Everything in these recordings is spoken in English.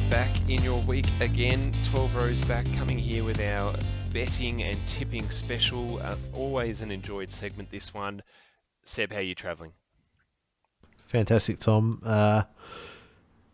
we're back in your week again. 12 rows back, coming here with our betting and tipping special. Uh, always an enjoyed segment, this one. Seb, how are you travelling? Fantastic, Tom. Uh,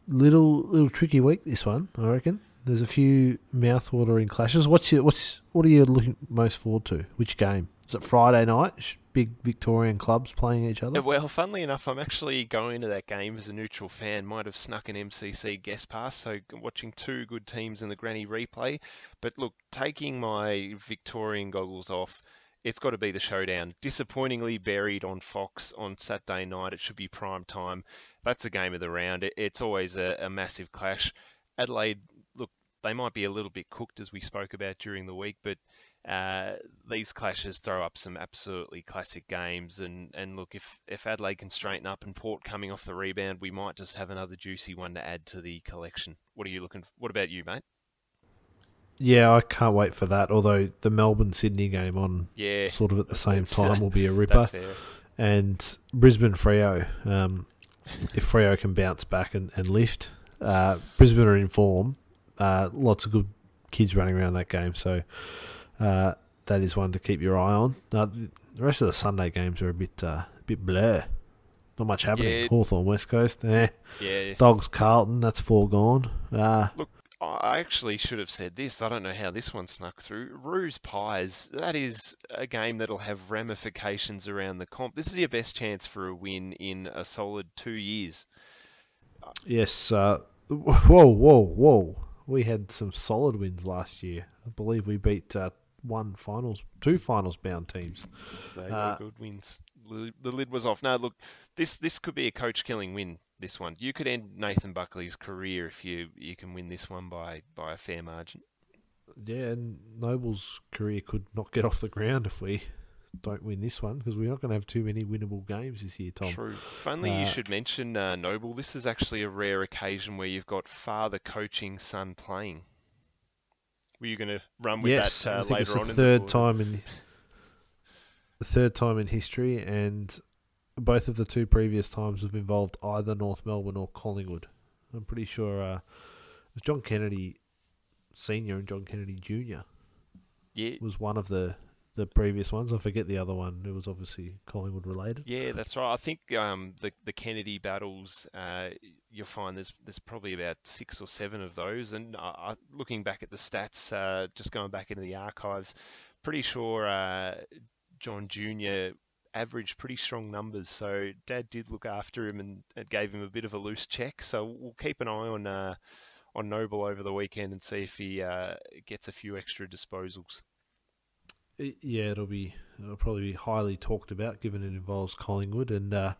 little little tricky week this one, I reckon. There's a few mouth-watering clashes. What's your what's what are you looking most forward to? Which game? Is it Friday night? Big Victorian clubs playing each other. Well, funnily enough, I'm actually going to that game as a neutral fan. Might have snuck an MCC guest pass, so watching two good teams in the granny replay. But look, taking my Victorian goggles off, it's got to be the showdown. Disappointingly buried on Fox on Saturday night. It should be prime time. That's a game of the round. It's always a, a massive clash. Adelaide, look, they might be a little bit cooked as we spoke about during the week, but uh, these clashes throw up some absolutely classic games. And, and look, if, if Adelaide can straighten up and Port coming off the rebound, we might just have another juicy one to add to the collection. What are you looking? For? What about you, mate? Yeah, I can't wait for that. Although the Melbourne Sydney game on yeah, sort of at the same time will be a ripper. And Brisbane Freo, um, if Freo can bounce back and, and lift, uh, Brisbane are in form. Uh, lots of good kids running around that game, so uh, that is one to keep your eye on. the rest of the Sunday games are a bit uh, a bit blur. Not much happening. Yeah. Hawthorn West Coast, eh. Yeah. Dogs Carlton, that's foregone. Uh, Look, I actually should have said this. I don't know how this one snuck through. Roos Pies, that is a game that'll have ramifications around the comp. This is your best chance for a win in a solid two years. Yes. Uh, whoa, whoa, whoa. We had some solid wins last year. I believe we beat uh, one finals, two finals bound teams. They were uh, good wins. The lid was off. No, look, this this could be a coach killing win. This one, you could end Nathan Buckley's career if you you can win this one by by a fair margin. Yeah, and Noble's career could not get off the ground if we don't win this one because we're not going to have too many winnable games this year, Tom. True. Finally, uh, you should mention uh, Noble. This is actually a rare occasion where you've got father coaching, son playing. Were you going to run with yes, that uh, I think later it's the third time in the third time in history, and both of the two previous times have involved either North Melbourne or Collingwood. I'm pretty sure uh, it was John Kennedy Senior and John Kennedy Junior. Yeah, was one of the the previous ones. I forget the other one. It was obviously Collingwood related. Yeah, that's right. I think um, the the Kennedy battles, uh, you'll find there's there's probably about six or seven of those. And uh, looking back at the stats, uh, just going back into the archives, pretty sure uh, John Junior averaged pretty strong numbers. So Dad did look after him and, and gave him a bit of a loose check. So we'll keep an eye on uh, on Noble over the weekend and see if he uh, gets a few extra disposals. Yeah, it'll be it'll probably be highly talked about given it involves Collingwood and uh,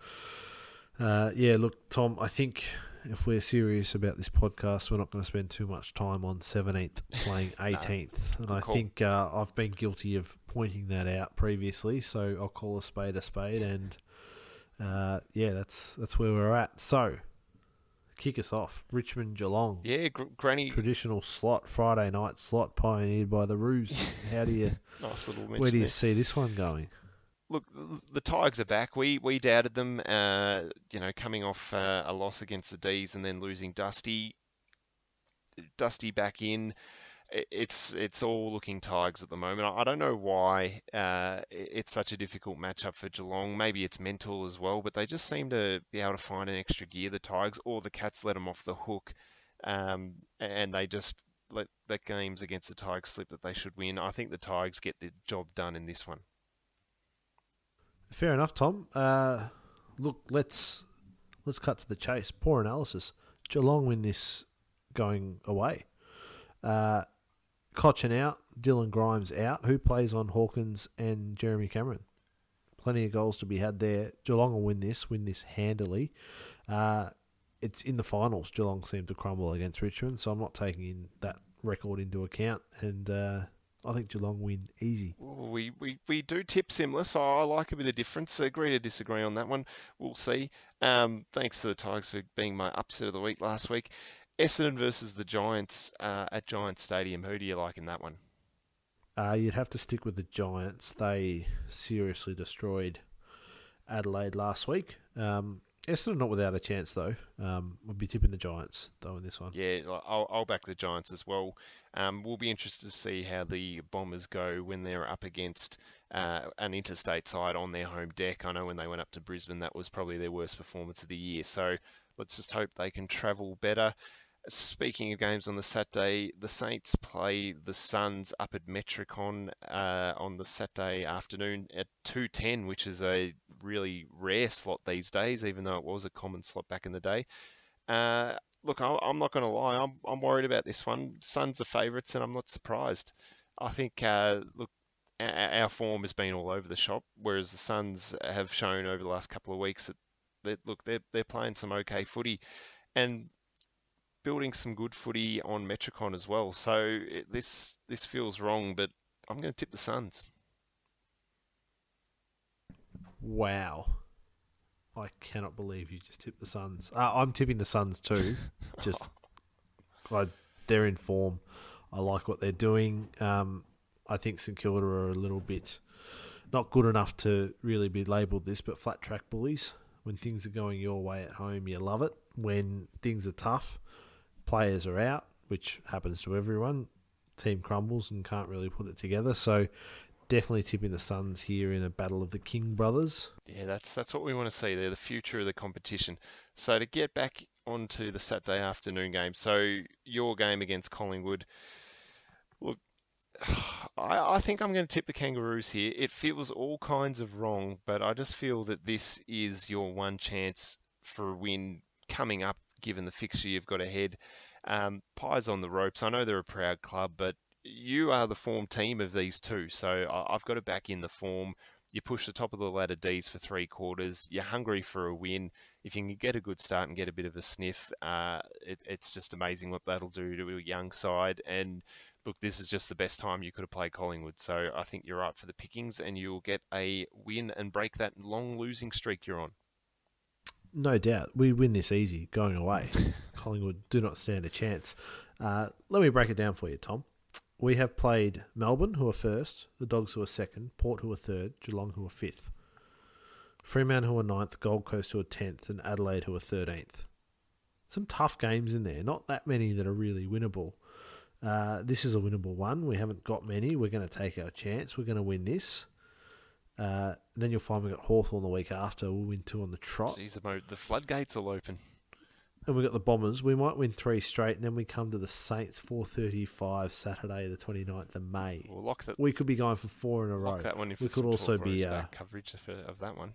uh, yeah. Look, Tom, I think if we're serious about this podcast, we're not going to spend too much time on seventeenth playing eighteenth, no, and I cool. think uh, I've been guilty of pointing that out previously. So I'll call a spade a spade, and uh, yeah, that's that's where we're at. So kick us off. Richmond Geelong. Yeah, gr- Granny. Traditional slot, Friday night slot pioneered by the Roos. How do you. nice little Where do you see this one going? Look, the Tigers are back. We we doubted them, uh, you know, coming off uh, a loss against the D's and then losing Dusty. Dusty back in it's it's all looking Tigers at the moment. I don't know why uh, it's such a difficult matchup for Geelong. Maybe it's mental as well, but they just seem to be able to find an extra gear. The Tigers or the Cats let them off the hook, um, and they just let let games against the Tigers slip that they should win. I think the Tigers get the job done in this one. Fair enough, Tom. Uh, look, let's let's cut to the chase. Poor analysis. Geelong win this going away. Uh, Cotchin out, Dylan Grimes out. Who plays on Hawkins and Jeremy Cameron? Plenty of goals to be had there. Geelong will win this, win this handily. Uh, it's in the finals. Geelong seemed to crumble against Richmond, so I'm not taking in that record into account. And uh, I think Geelong win easy. We, we, we do tip similar, so I like a bit of difference. Agree to disagree on that one. We'll see. Um, thanks to the Tigers for being my upset of the week last week. Essendon versus the Giants uh, at Giants Stadium. Who do you like in that one? Uh, you'd have to stick with the Giants. They seriously destroyed Adelaide last week. Um, Essendon not without a chance though. Um, we'll be tipping the Giants though in this one. Yeah, I'll, I'll back the Giants as well. Um, we'll be interested to see how the Bombers go when they're up against uh, an interstate side on their home deck. I know when they went up to Brisbane, that was probably their worst performance of the year. So let's just hope they can travel better. Speaking of games on the Saturday, the Saints play the Suns up at Metricon uh, on the Saturday afternoon at 2.10, which is a really rare slot these days, even though it was a common slot back in the day. Uh, look, I'm not going to lie, I'm, I'm worried about this one. Suns are favourites, and I'm not surprised. I think, uh, look, our form has been all over the shop, whereas the Suns have shown over the last couple of weeks that, that look, they're, they're playing some okay footy. And building some good footy on Metricon as well. So it, this this feels wrong, but I'm going to tip the Suns. Wow. I cannot believe you just tipped the Suns. Uh, I'm tipping the Suns too. just I, they're in form. I like what they're doing. Um, I think St Kilda are a little bit not good enough to really be labelled this, but flat track bullies. When things are going your way at home, you love it. When things are tough, players are out, which happens to everyone. Team crumbles and can't really put it together. So definitely tipping the Suns here in a battle of the King brothers. Yeah, that's that's what we want to see. They're the future of the competition. So to get back onto the Saturday afternoon game, so your game against Collingwood. Look, I, I think I'm going to tip the Kangaroos here. It feels all kinds of wrong, but I just feel that this is your one chance for a win coming up given the fixture you've got ahead. Um, Pies on the ropes. I know they're a proud club, but you are the form team of these two. So I've got to back in the form. You push the top of the ladder D's for three quarters. You're hungry for a win. If you can get a good start and get a bit of a sniff, uh, it, it's just amazing what that'll do to a young side. And look, this is just the best time you could have played Collingwood. So I think you're right for the pickings, and you'll get a win and break that long losing streak you're on. No doubt. We win this easy going away. Collingwood do not stand a chance. Uh, let me break it down for you, Tom. We have played Melbourne, who are first, the Dogs, who are second, Port, who are third, Geelong, who are fifth, Fremantle, who are ninth, Gold Coast, who are tenth, and Adelaide, who are thirteenth. Some tough games in there, not that many that are really winnable. Uh, this is a winnable one. We haven't got many. We're going to take our chance. We're going to win this. Uh, then you'll find we got Hawthorn the week after. We'll win two on the trot. Jeez, the, the floodgates will open. And we got the Bombers. We might win three straight, and then we come to the Saints, four thirty-five Saturday, the 29th of May. We'll lock that. We could be going for four in a row. that one. If we could also be uh, coverage of that one.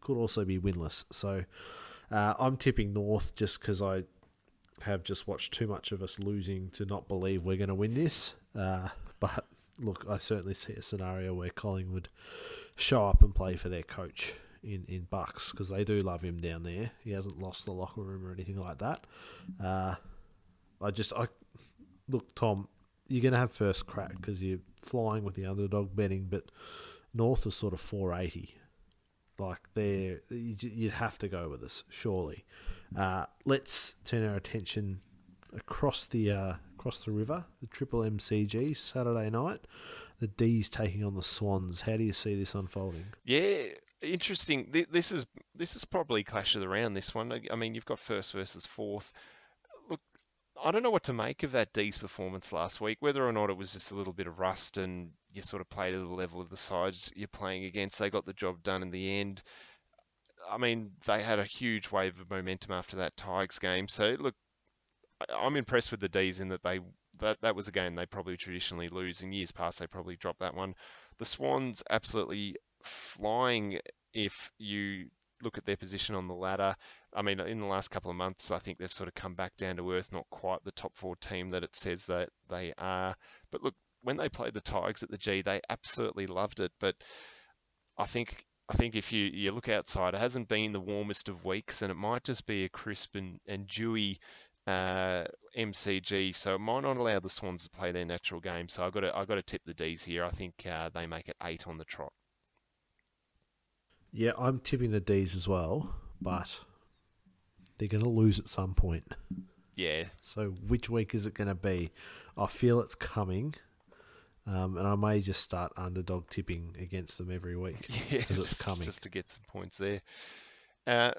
Could also be winless. So uh, I'm tipping North just because I have just watched too much of us losing to not believe we're going to win this. Uh, but look, I certainly see a scenario where Collingwood show up and play for their coach in, in Bucks because they do love him down there. He hasn't lost the locker room or anything like that. Uh, I just, I look, Tom, you're going to have first crack because you're flying with the underdog betting, but North is sort of 480. Like there, you'd have to go with us, surely. Uh, let's turn our attention across the uh, across the river, the Triple MCG Saturday night. The D's taking on the Swans. How do you see this unfolding? Yeah, interesting. This is this is probably clash of the round. This one. I mean, you've got first versus fourth. Look, I don't know what to make of that D's performance last week. Whether or not it was just a little bit of rust and you sort of play to the level of the sides you're playing against. They got the job done in the end. I mean, they had a huge wave of momentum after that Tigers game. So look, I'm impressed with the D's in that they that that was a game they probably traditionally lose. In years past, they probably dropped that one. The Swans absolutely flying if you look at their position on the ladder. I mean, in the last couple of months, I think they've sort of come back down to earth. Not quite the top four team that it says that they are. But look, when they played the Tigers at the G, they absolutely loved it. But I think I think if you, you look outside, it hasn't been the warmest of weeks, and it might just be a crisp and, and dewy uh, MCG, so it might not allow the Swans to play their natural game. So I got to I got to tip the D's here. I think uh, they make it eight on the trot. Yeah, I'm tipping the D's as well, but they're going to lose at some point. Yeah. So which week is it going to be? I feel it's coming. Um, and I may just start underdog tipping against them every week because yeah, it's coming. Just to get some points there. Uh,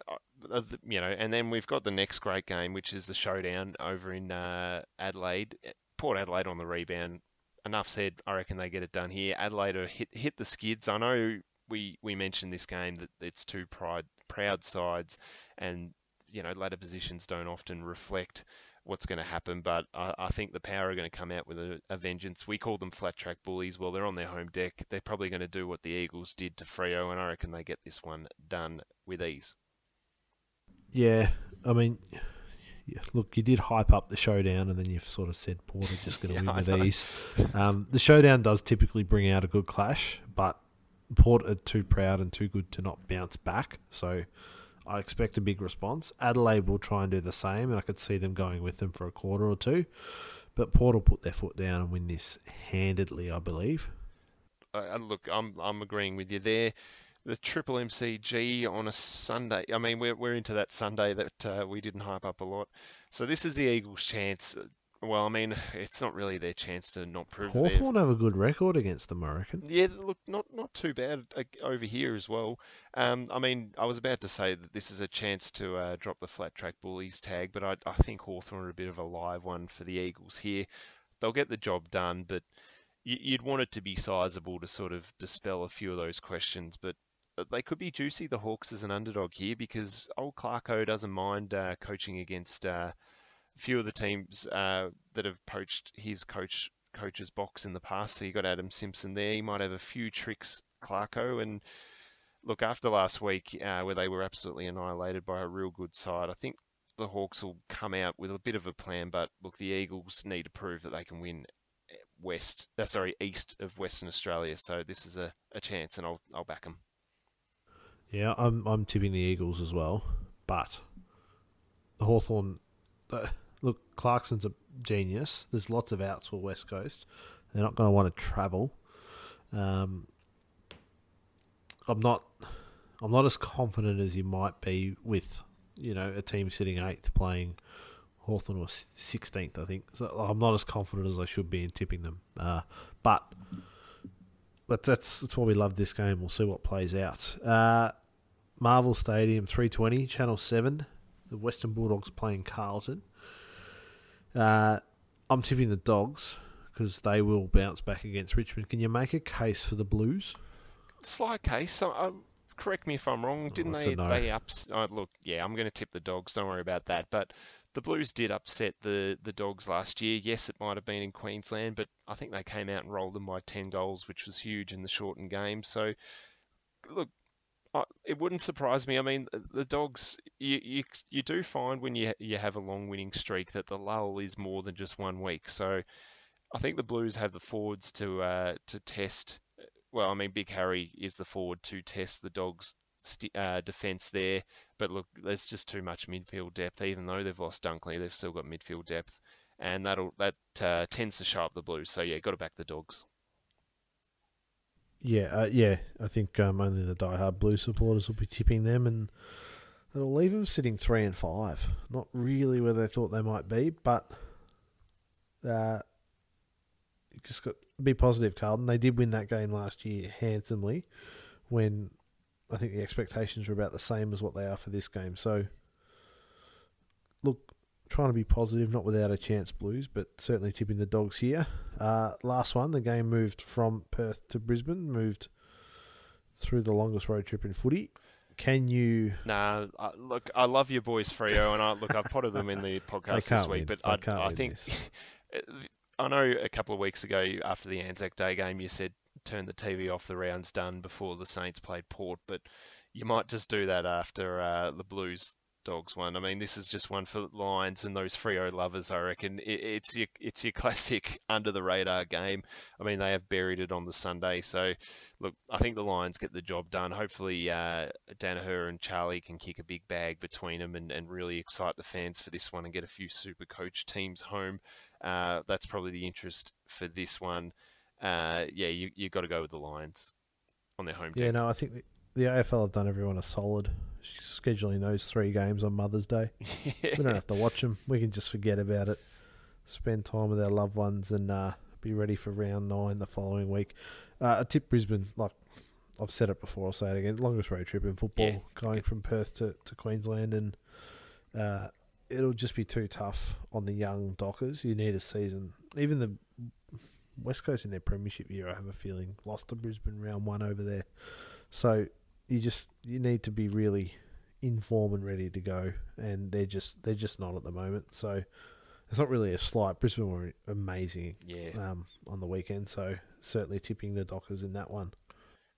uh, you know, and then we've got the next great game, which is the showdown over in uh, Adelaide. Port Adelaide on the rebound. Enough said. I reckon they get it done here. Adelaide hit hit the skids. I know we we mentioned this game that it's two pride proud sides, and you know ladder positions don't often reflect what's going to happen. But I, I, think the Power are going to come out with a, a, vengeance. We call them flat track bullies. Well, they're on their home deck. They're probably going to do what the Eagles did to Freo, and I reckon they get this one done with ease. Yeah, I mean, yeah, look, you did hype up the showdown, and then you've sort of said Port are just going to yeah, win with ease. Um, the showdown does typically bring out a good clash, but Port are too proud and too good to not bounce back. So I expect a big response. Adelaide will try and do the same, and I could see them going with them for a quarter or two. But Port will put their foot down and win this handedly, I believe. Uh, look, I'm I'm agreeing with you there the Triple MCG on a Sunday. I mean, we're, we're into that Sunday that uh, we didn't hype up a lot. So this is the Eagles' chance. Well, I mean, it's not really their chance to not prove. Hawthorn have a good record against them, I reckon. Yeah, look, not not too bad uh, over here as well. Um, I mean, I was about to say that this is a chance to uh, drop the flat track bullies tag, but I, I think Hawthorn are a bit of a live one for the Eagles here. They'll get the job done, but you'd want it to be sizable to sort of dispel a few of those questions. But they could be juicy, the Hawks, as an underdog here because old Clarko doesn't mind uh, coaching against uh, few of the teams uh, that have poached his coach coach's box in the past. So you got Adam Simpson there. He might have a few tricks, Clarko. And look, after last week, uh, where they were absolutely annihilated by a real good side, I think the Hawks will come out with a bit of a plan. But look, the Eagles need to prove that they can win eh, west, uh, sorry, east of Western Australia. So this is a, a chance, and I'll I'll back them. Yeah, I'm I'm tipping the Eagles as well, but Hawthorn. Uh, look, Clarkson's a genius. There's lots of outs for West Coast. They're not going to want to travel. Um, I'm not. I'm not as confident as you might be with you know a team sitting eighth playing Hawthorn was 16th, I think. So I'm not as confident as I should be in tipping them. Uh, but but that's that's why we love this game. We'll see what plays out. Uh, Marvel Stadium, three twenty, Channel Seven. The Western Bulldogs playing Carlton. Uh, I'm tipping the Dogs because they will bounce back against Richmond. Can you make a case for the Blues? Slight case. Uh, correct me if I'm wrong. Oh, Didn't oh, they? No. They ups. Oh, look, yeah, I'm going to tip the Dogs. Don't worry about that. But the Blues did upset the the Dogs last year. Yes, it might have been in Queensland, but I think they came out and rolled them by ten goals, which was huge in the shortened game. So, look, it wouldn't surprise me. I mean, the Dogs, you, you you do find when you you have a long winning streak that the lull is more than just one week. So, I think the Blues have the forwards to uh, to test. Well, I mean, Big Harry is the forward to test the Dogs' st- uh, defence there. But look, there's just too much midfield depth. Even though they've lost Dunkley, they've still got midfield depth, and that'll that uh, tends to show up the Blues. So yeah, got to back the Dogs. Yeah, uh, yeah. I think um, only the die-hard Blue supporters will be tipping them, and it'll leave them sitting three and five. Not really where they thought they might be, but uh, just got be positive, Carlton. They did win that game last year handsomely, when I think the expectations were about the same as what they are for this game. So, look, trying to be positive, not without a chance, Blues, but certainly tipping the dogs here. Uh, last one, the game moved from Perth to Brisbane, moved through the longest road trip in footy. Can you? Nah, uh, look, I love your boys, Freo, and I look, I've potted them in the podcast this week, win. but I, I think I know a couple of weeks ago after the Anzac Day game, you said turn the TV off, the round's done before the Saints played Port, but you might just do that after uh, the Blues Dogs one. I mean, this is just one for Lions and those Freo lovers. I reckon it, it's your it's your classic under the radar game. I mean, they have buried it on the Sunday, so look, I think the Lions get the job done. Hopefully, uh, Daniher and Charlie can kick a big bag between them and, and really excite the fans for this one and get a few super coach teams home. Uh, that's probably the interest for this one. Uh, yeah, you you got to go with the Lions on their home. Yeah, deck. no, I think the, the AFL have done everyone a solid scheduling those three games on Mother's Day. yeah. We don't have to watch them. We can just forget about it. Spend time with our loved ones and uh, be ready for round nine the following week. Uh, I tip Brisbane. Like I've said it before. I'll say it again. Longest road trip in football, Yeah, going good. from Perth to, to Queensland, and uh, it'll just be too tough on the young Dockers. You need a season. Even the West Coast in their premiership year, I have a feeling lost to Brisbane round one over there. So you just you need to be really in form and ready to go, and they're just they're just not at the moment. So it's not really a slight. Brisbane were amazing Yeah. um, on the weekend, so certainly tipping the Dockers in that one.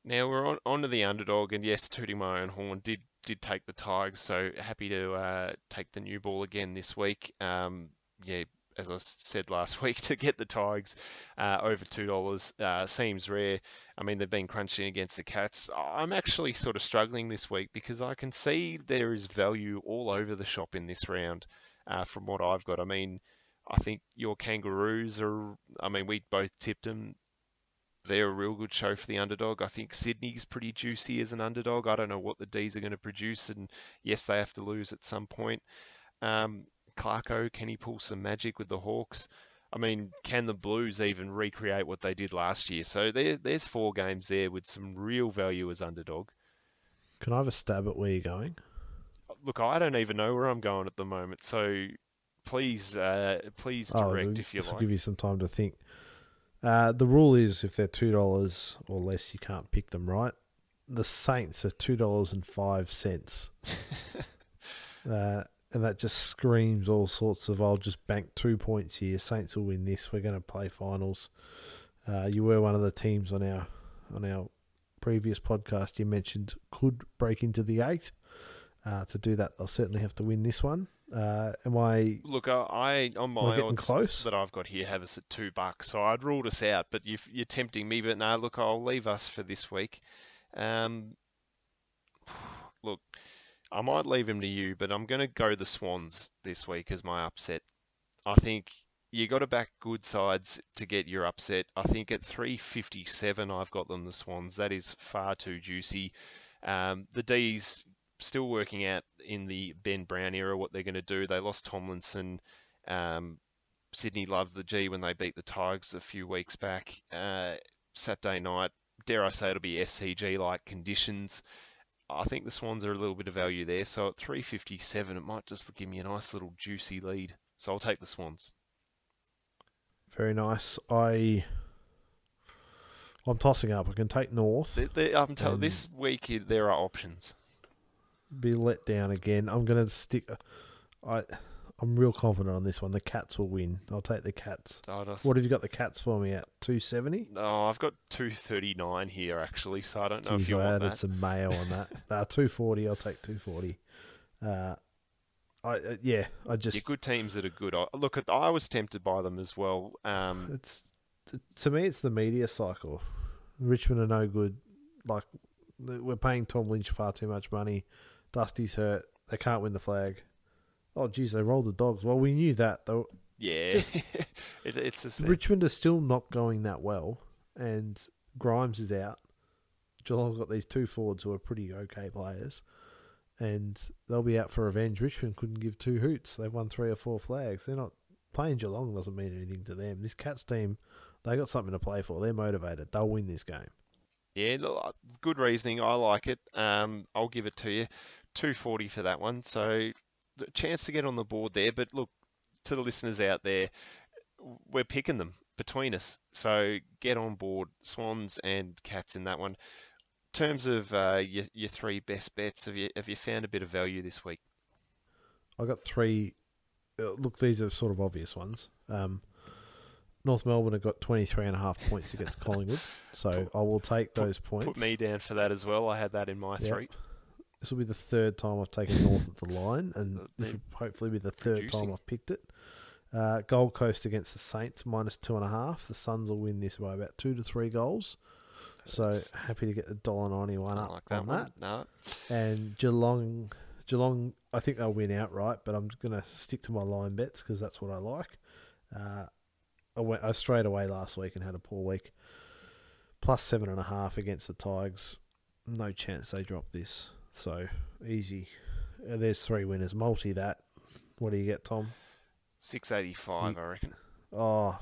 Now we're on onto the underdog, and yes, tooting my own horn did did take the Tigers. So happy to uh, take the new ball again this week. Um, yeah, as I said last week, to get the Tigers uh, over two dollars uh, seems rare. I mean, they've been crunching against the Cats. I'm actually sort of struggling this week because I can see there is value all over the shop in this round. Uh, from what I've got, I mean, I think your Kangaroos are. I mean, we both tipped them they're a real good show for the underdog. I think Sydney's pretty juicy as an underdog. I don't know what the D's are going to produce, and yes, they have to lose at some point. Um, Clarko, can he pull some magic with the Hawks? I mean, can the Blues even recreate what they did last year? So there, there's four games there with some real value as underdog. Can I have a stab at where you're going? Look, I don't even know where I'm going at the moment, so please, uh, please direct if you Oh, this will like. give you some time to think. Uh, the rule is if they're two dollars or less, you can't pick them right. The Saints are two dollars and five cents, uh, and that just screams all sorts of. I'll just bank two points here. Saints will win this. We're going to play finals. Uh, you were one of the teams on our on our previous podcast. You mentioned could break into the eight. Uh, to do that, they'll certainly have to win this one. Uh, am I Look, I, on my getting odds close. that I've got here have us at two bucks, so I'd ruled us out. But you you're tempting me. But no, look, I'll leave us for this week. Um, look, I might leave him to you, but I'm going to go the Swans this week as my upset. I think you got to back good sides to get your upset. I think at 357, I've got them the Swans. That is far too juicy. Um, the D's still working out in the Ben Brown era what they're going to do. They lost Tomlinson. Um, Sydney loved the G when they beat the Tigers a few weeks back. Uh, Saturday night, dare I say it'll be SCG like conditions. I think the Swans are a little bit of value there. So at 357, it might just give me a nice little juicy lead. So I'll take the Swans. Very nice. I I'm tossing up. I can take North. They, they, I'm telling this week there are options. Be let down again. I'm gonna stick. I I'm real confident on this one. The Cats will win. I'll take the Cats. Just, What have you got the Cats for me at? Two seventy. no, I've got 239 here actually, so I don't know if you I want added that. some mayo on that. uh, two forty. I'll take two forty. Uh, I uh, yeah. I just Your good teams that are good. I, look, at, I was tempted by them as well. Um, it's to me it's the media cycle. Richmond are no good. Like we're paying Tom Lynch far too much money. Dusty's hurt. They can't win the flag. Oh, geez, they rolled the dogs. Well, we knew that. Though yeah, just- it, it's. Richmond are still not going that well, and Grimes is out. Geelong got these two forwards who are pretty okay players, and they'll be out for revenge. Richmond couldn't give two hoots. They've won three or four flags. They're not playing Geelong doesn't mean anything to them. This Cats team, they got something to play for. They're motivated. They'll win this game. Yeah, uh, good reasoning. I like it. Um, I'll give it to you. 240 for that one. So, chance to get on the board there. But look, to the listeners out there, we're picking them between us. So, get on board Swans and Cats in that one. In terms of uh, your, your three best bets, have you, have you found a bit of value this week? I got three. Uh, look, these are sort of obvious ones. Um, North Melbourne have got 23 and a half points against Collingwood, so I will take those points. Put me down for that as well. I had that in my Yep. three. This will be the third time I've taken North at the line, and Uh, this will hopefully be the third producing. time I've picked it. Uh, Gold Coast against the Saints minus two and a half. The Suns will win this by about two to three goals. So That's- happy to get the dollar ninety one up like that on one. that. No. And Geelong, Geelong, I think they'll win outright, but I'm going to stick to my line bets because that's what I like. Uh, I went I straight away last week and had a poor week. Plus seven and a half against the Tigers. No chance they drop this. So easy. Uh, there's three winners. Multi that. What do you get, Tom? 685, I reckon. Oh,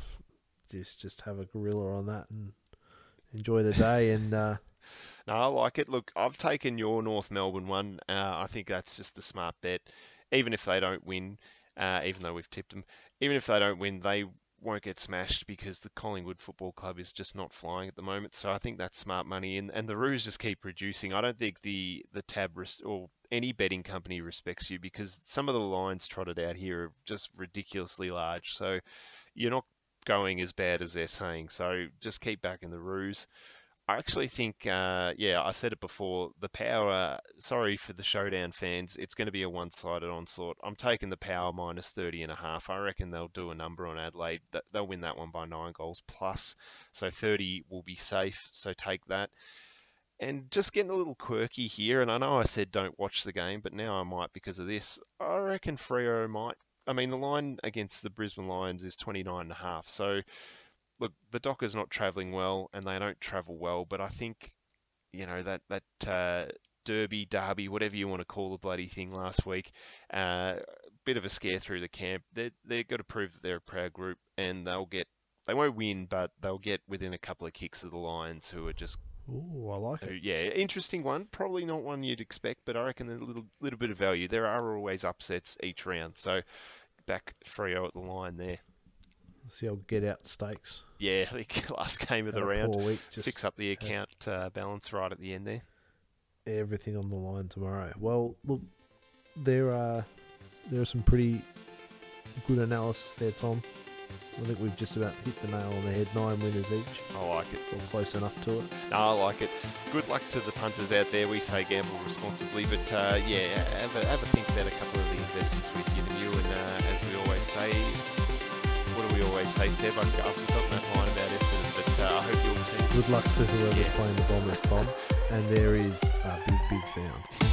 just just have a gorilla on that and enjoy the day. and uh, No, I like it. Look, I've taken your North Melbourne one. Uh, I think that's just the smart bet. Even if they don't win, uh, even though we've tipped them, even if they don't win, they won't get smashed because the Collingwood Football Club is just not flying at the moment. So I think that's smart money, and and the Roos just keep reducing. I don't think the the tab res- or any betting company respects you because some of the lines trotted out here are just ridiculously large. So you're not going as bad as they're saying. So just keep backing the Roos. I actually think, uh, yeah, I said it before. The power. Sorry for the showdown fans. It's going to be a one-sided onslaught. I'm taking the power minus 30 and a half. I reckon they'll do a number on Adelaide. They'll win that one by nine goals plus. So 30 will be safe. So take that. And just getting a little quirky here. And I know I said don't watch the game, but now I might because of this. I reckon Freo might. I mean, the line against the Brisbane Lions is 29 and a half. So look, the Dockers not travelling well, and they don't travel well. But I think, you know, that that uh, Derby, Derby, whatever you want to call the bloody thing last week, uh, bit of a scare through the camp. They they've got to prove that they're a proud group, and they'll get. They won't win, but they'll get within a couple of kicks of the Lions, who are just Ooh, I like it. yeah, interesting one. Probably not one you'd expect, but I reckon a little little bit of value. There are always upsets each round, so back Freo at the line there. See, I'll get out stakes. Yeah, I think last game of the round. Week, fix up the account uh, balance right at the end there. Everything on the line tomorrow. Well, look, there are there are some pretty good analysis there, Tom. I think we've just about hit the nail on the head. Nine winners each. I like it. Or close enough to it. No, I like it. Good luck to the punters out there. We say gamble responsibly, but uh, yeah, have a, have a think about a couple of the investments we've given you. And uh, as we always say, we always say, Seb? I've, forgotten that line about Essendon, but uh, I hope your team. Good luck to whoever's yeah. playing the Bombers, Tom. And there is a big, big sound.